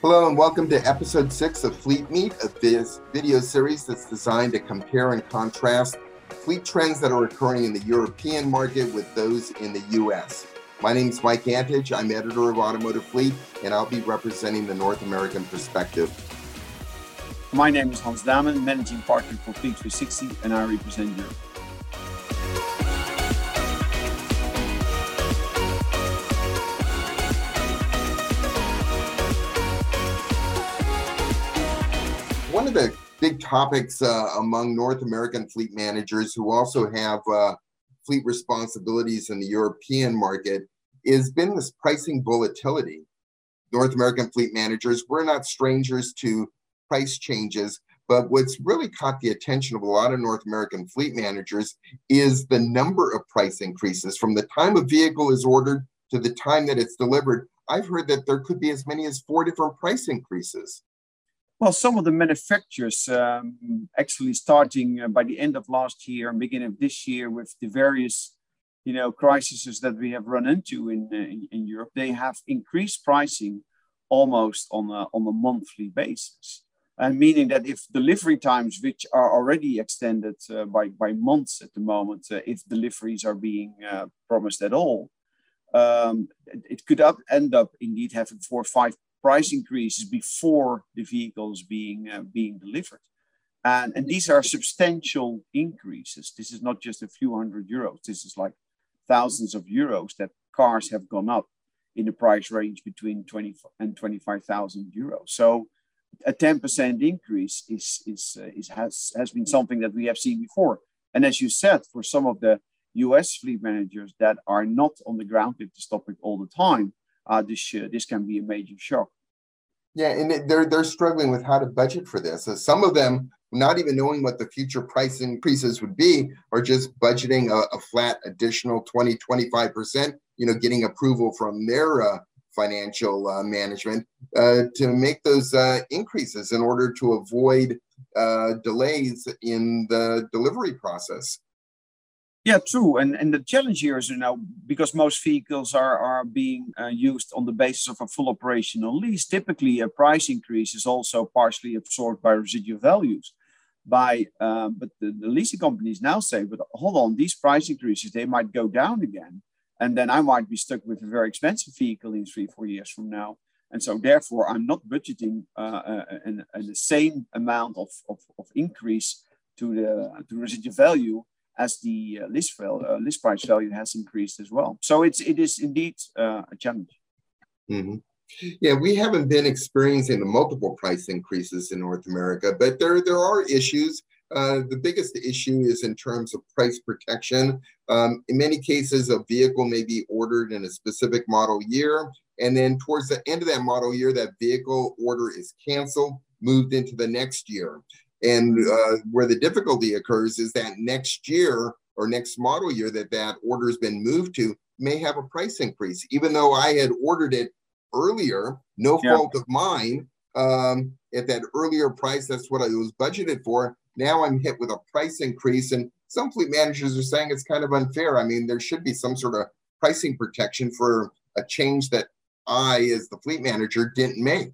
Hello and welcome to episode six of Fleet Meet, a video series that's designed to compare and contrast fleet trends that are occurring in the European market with those in the US. My name is Mike Antich. I'm editor of Automotive Fleet, and I'll be representing the North American perspective. My name is Hans Damen, managing partner for Fleet 360, and I represent Europe. Big topics uh, among North American fleet managers who also have uh, fleet responsibilities in the European market has been this pricing volatility. North American fleet managers, we're not strangers to price changes, but what's really caught the attention of a lot of North American fleet managers is the number of price increases from the time a vehicle is ordered to the time that it's delivered. I've heard that there could be as many as four different price increases. Well, some of the manufacturers um, actually starting uh, by the end of last year and beginning of this year with the various, you know, crises that we have run into in, uh, in, in Europe, they have increased pricing almost on a, on a monthly basis. And meaning that if delivery times, which are already extended uh, by, by months at the moment, uh, if deliveries are being uh, promised at all, um, it could up, end up indeed having four or five price increases before the vehicles being uh, being delivered. And, and these are substantial increases. This is not just a few hundred euros. This is like thousands of euros that cars have gone up in the price range between 20 and 25,000 euros. So a 10% increase is, is, uh, is, has, has been something that we have seen before. And as you said, for some of the US fleet managers that are not on the ground with this topic all the time, uh, this this can be a major shock. Yeah, and they're they're struggling with how to budget for this. So some of them, not even knowing what the future price increases would be, are just budgeting a, a flat additional 20, 25 percent. You know, getting approval from their uh, financial uh, management uh, to make those uh, increases in order to avoid delays in the delivery process. Yeah, true. And and the challenge here is you know because most vehicles are are being uh, used on the basis of a full operational lease. Typically, a price increase is also partially absorbed by residual values. By uh, but the, the leasing companies now say, but hold on, these price increases they might go down again, and then I might be stuck with a very expensive vehicle in three four years from now. And so, therefore, I'm not budgeting uh, uh the same amount of, of, of increase to the to residual value as the uh, list, value, uh, list price value has increased as well. So it's it is indeed uh, a challenge. Mm-hmm. Yeah, we haven't been experiencing multiple price increases in North America, but there there are issues. Uh, the biggest issue is in terms of price protection. Um, in many cases, a vehicle may be ordered in a specific model year, and then towards the end of that model year, that vehicle order is canceled, moved into the next year. And uh, where the difficulty occurs is that next year or next model year that that order has been moved to may have a price increase, even though I had ordered it earlier, no yeah. fault of mine. Um, at that earlier price, that's what I was budgeted for. Now I'm hit with a price increase, and some fleet managers are saying it's kind of unfair. I mean, there should be some sort of pricing protection for a change that I, as the fleet manager, didn't make.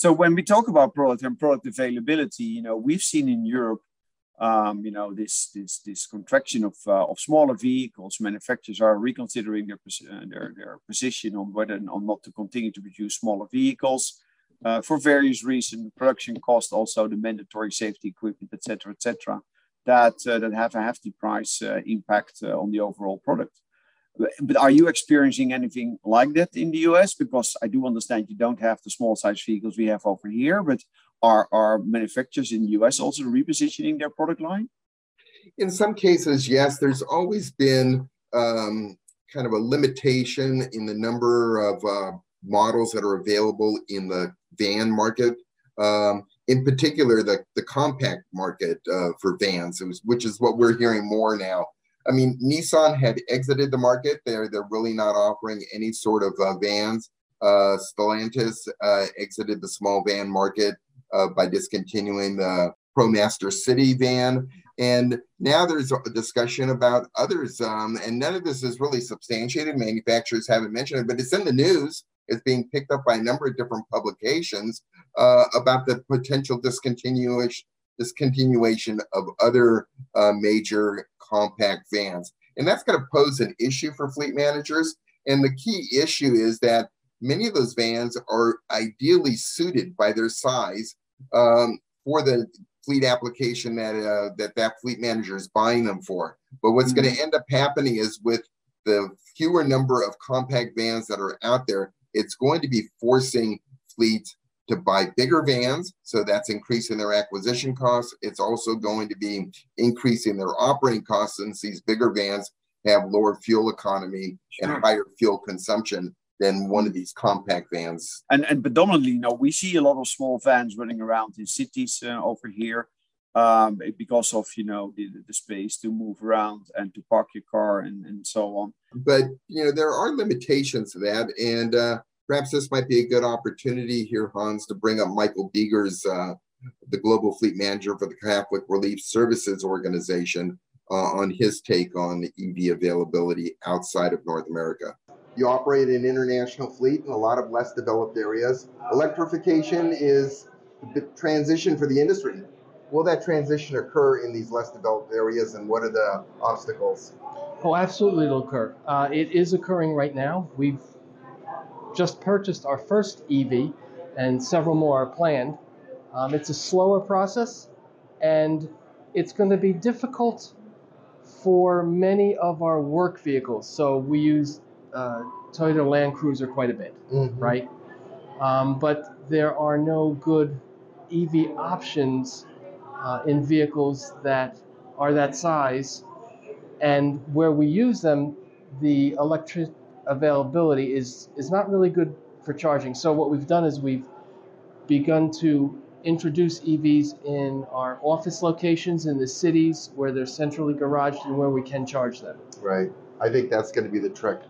So when we talk about product and product availability, you know, we've seen in Europe, um, you know, this this this contraction of uh, of smaller vehicles. Manufacturers are reconsidering their uh, their, their position on whether or not to continue to produce smaller vehicles. Uh, for various reasons, production cost, also the mandatory safety equipment, etc., etc., that uh, that have a hefty price uh, impact uh, on the overall product. But are you experiencing anything like that in the US? Because I do understand you don't have the small size vehicles we have over here, but are, are manufacturers in the US also repositioning their product line? In some cases, yes. There's always been um, kind of a limitation in the number of uh, models that are available in the van market. Um, in particular, the, the compact market uh, for vans, which is what we're hearing more now. I mean, Nissan had exited the market. They're they're really not offering any sort of uh, vans. Uh, Stellantis uh, exited the small van market uh, by discontinuing the ProMaster City van, and now there's a discussion about others. Um, and none of this is really substantiated. Manufacturers haven't mentioned it, but it's in the news. It's being picked up by a number of different publications uh, about the potential discontinuation discontinuation of other uh, major compact vans. And that's going to pose an issue for fleet managers. And the key issue is that many of those vans are ideally suited by their size um, for the fleet application that uh, that that fleet manager is buying them for. But what's mm-hmm. going to end up happening is with the fewer number of compact vans that are out there, it's going to be forcing fleets to buy bigger vans. So that's increasing their acquisition costs. It's also going to be increasing their operating costs since these bigger vans have lower fuel economy sure. and higher fuel consumption than one of these compact vans. And and predominantly, you know, we see a lot of small vans running around in cities uh, over here um, because of you know the, the space to move around and to park your car and, and so on. But you know there are limitations to that, and uh, perhaps this might be a good opportunity here, Hans, to bring up Michael Biegers, uh, the global fleet manager for the Catholic Relief Services Organization, uh, on his take on EV availability outside of North America. You operate an international fleet in a lot of less developed areas. Electrification is the transition for the industry. Will that transition occur in these less developed areas, and what are the obstacles? Oh, absolutely, it'll occur. Uh, it is occurring right now. We've just purchased our first EV, and several more are planned. Um, it's a slower process, and it's going to be difficult for many of our work vehicles. So we use uh, Toyota Land Cruiser quite a bit, mm-hmm. right? Um, but there are no good EV options uh, in vehicles that are that size, and where we use them, the electric availability is is not really good for charging. So what we've done is we've begun to introduce EVs in our office locations in the cities where they're centrally garaged and where we can charge them. Right. I think that's going to be the trick.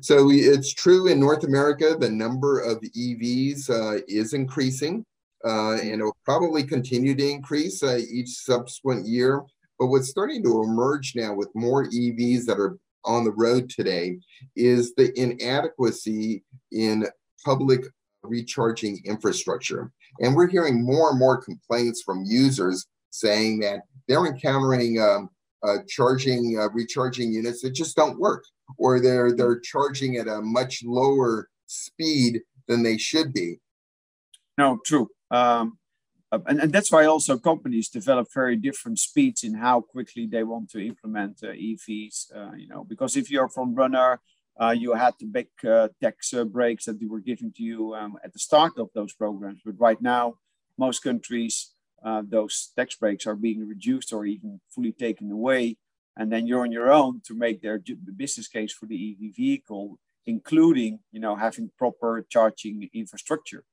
So it's true in North America, the number of EVs uh, is increasing uh, and it will probably continue to increase uh, each subsequent year. But what's starting to emerge now with more EVs that are on the road today is the inadequacy in public recharging infrastructure. And we're hearing more and more complaints from users saying that they're encountering um, uh, charging uh, recharging units that just don't work, or they're they're charging at a much lower speed than they should be. No, true. Um, and, and that's why also companies develop very different speeds in how quickly they want to implement uh, EVs. Uh, you know, because if you're from runner, uh, you had the big uh, tax uh, breaks that they were giving to you um, at the start of those programs. But right now, most countries, those tax breaks are being reduced or even fully taken away. And then you're on your own to make their business case for the EV vehicle, including, you know, having proper charging infrastructure.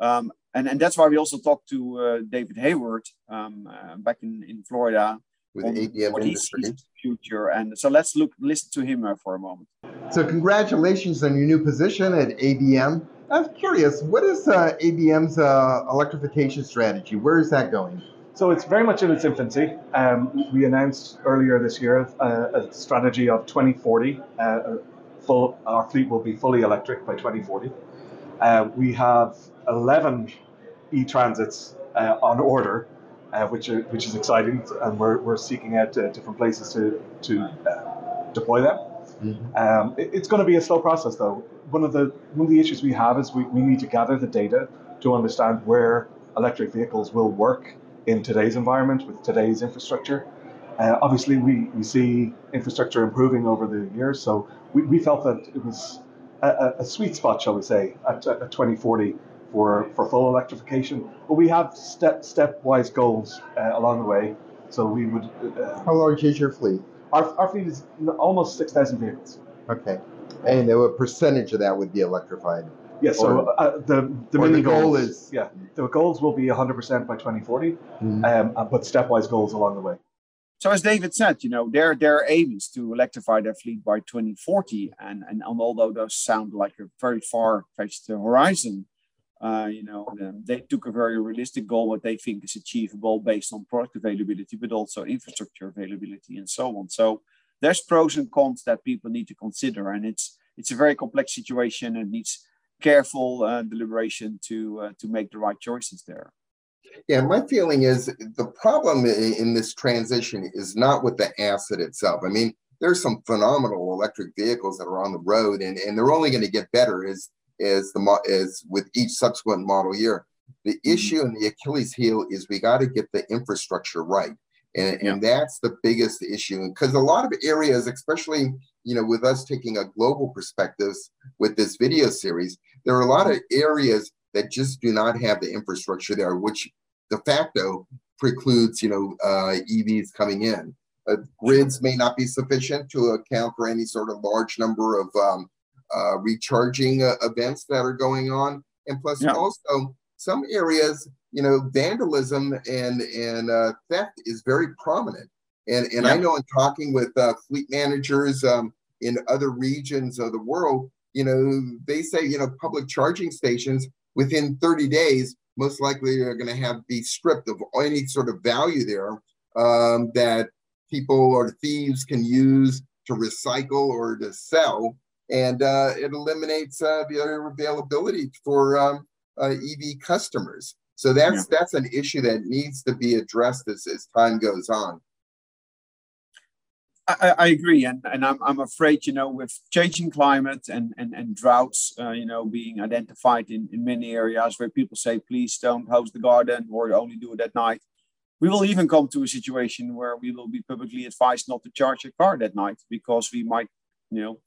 Um, and, and that's why we also talked to uh, David Hayward um, uh, back in, in Florida with on ABM what industry. future. And so let's look listen to him uh, for a moment. So congratulations on your new position at ABM. I'm curious, what is uh, ABM's uh, electrification strategy? Where is that going? So it's very much in its infancy. Um, we announced earlier this year uh, a strategy of 2040. full, our fleet will be fully electric by 2040. We have 11 e-transits uh, on order, uh, which are, which is exciting, and we're, we're seeking out uh, different places to to uh, deploy them. Mm-hmm. Um, it, it's going to be a slow process, though. One of the one of the issues we have is we, we need to gather the data to understand where electric vehicles will work in today's environment with today's infrastructure. Uh, obviously, we, we see infrastructure improving over the years, so we, we felt that it was a, a sweet spot, shall we say, at, at 2040 for, for full electrification. But we have step stepwise goals uh, along the way. So we would. Uh, How large is your fleet? Our, our fleet is almost 6,000 vehicles. Okay. And what percentage of that would be electrified? Yes, yeah, so uh, the, the mini goal is yeah the goals will be 100% by 2040, mm-hmm. um, uh, but stepwise goals along the way. So as David said, you know, their their aim is to electrify their fleet by 2040, and and although those sound like a very far fetched horizon, uh, you know, um, they took a very realistic goal, what they think is achievable based on product availability, but also infrastructure availability and so on. So there's pros and cons that people need to consider, and it's it's a very complex situation and needs careful uh, deliberation to uh, to make the right choices there. Yeah, my feeling is the problem in this transition is not with the asset itself. I mean, there's some phenomenal electric vehicles that are on the road, and, and they're only going to get better as as the as with each subsequent model year. The mm-hmm. issue and the Achilles heel is we got to get the infrastructure right. And, yeah. and that's the biggest issue because a lot of areas especially you know with us taking a global perspectives with this video series there are a lot of areas that just do not have the infrastructure there which de facto precludes you know uh, evs coming in uh, grids may not be sufficient to account for any sort of large number of um, uh, recharging uh, events that are going on and plus yeah. also some areas, you know, vandalism and and uh, theft is very prominent. And and yeah. I know in talking with uh, fleet managers um, in other regions of the world, you know, they say you know public charging stations within 30 days most likely they're going to have be stripped of any sort of value there um, that people or thieves can use to recycle or to sell, and uh, it eliminates uh, the availability for um, uh, EV customers. So that's yeah. that's an issue that needs to be addressed as, as time goes on. I, I, agree, and, and I'm, I'm afraid, you know, with changing climate and, and, and droughts, uh, you know, being identified in, in many areas where people say, please don't host the garden or only do it at night. We will even come to a situation where we will be publicly advised not to charge a car that night because we might, you know,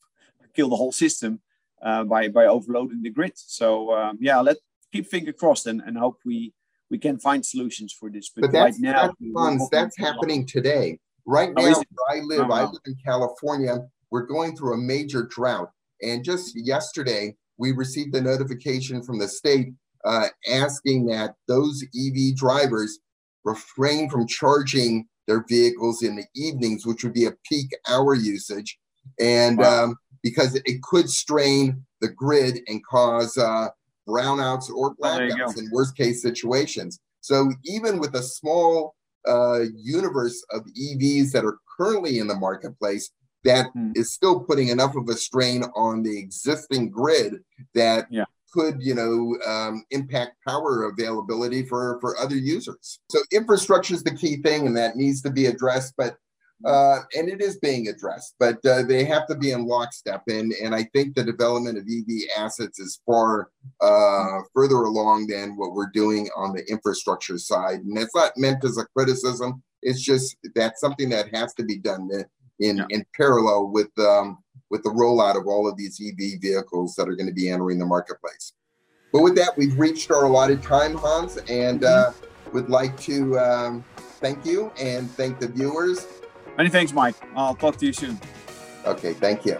kill the whole system uh, by by overloading the grid. So um, yeah, let's keep finger crossed and, and hope we we can find solutions for this. But, but that's, right now, that's, that's happening today. Right oh, now, where I live, I live in California. We're going through a major drought, and just yesterday we received a notification from the state uh, asking that those EV drivers refrain from charging their vehicles in the evenings, which would be a peak hour usage, and wow. um, because it could strain the grid and cause uh, brownouts or blackouts in worst case situations. So even with a small uh, universe of EVs that are currently in the marketplace, that hmm. is still putting enough of a strain on the existing grid that yeah. could, you know, um, impact power availability for for other users. So infrastructure is the key thing, and that needs to be addressed. But uh, and it is being addressed, but uh, they have to be in lockstep. And and I think the development of EV assets is far uh, further along than what we're doing on the infrastructure side. And it's not meant as a criticism. It's just that's something that has to be done in yeah. in parallel with um, with the rollout of all of these EV vehicles that are going to be entering the marketplace. But with that, we've reached our allotted time, Hans, and uh, would like to um, thank you and thank the viewers Many thanks, Mike. I'll talk to you soon. Okay, thank you.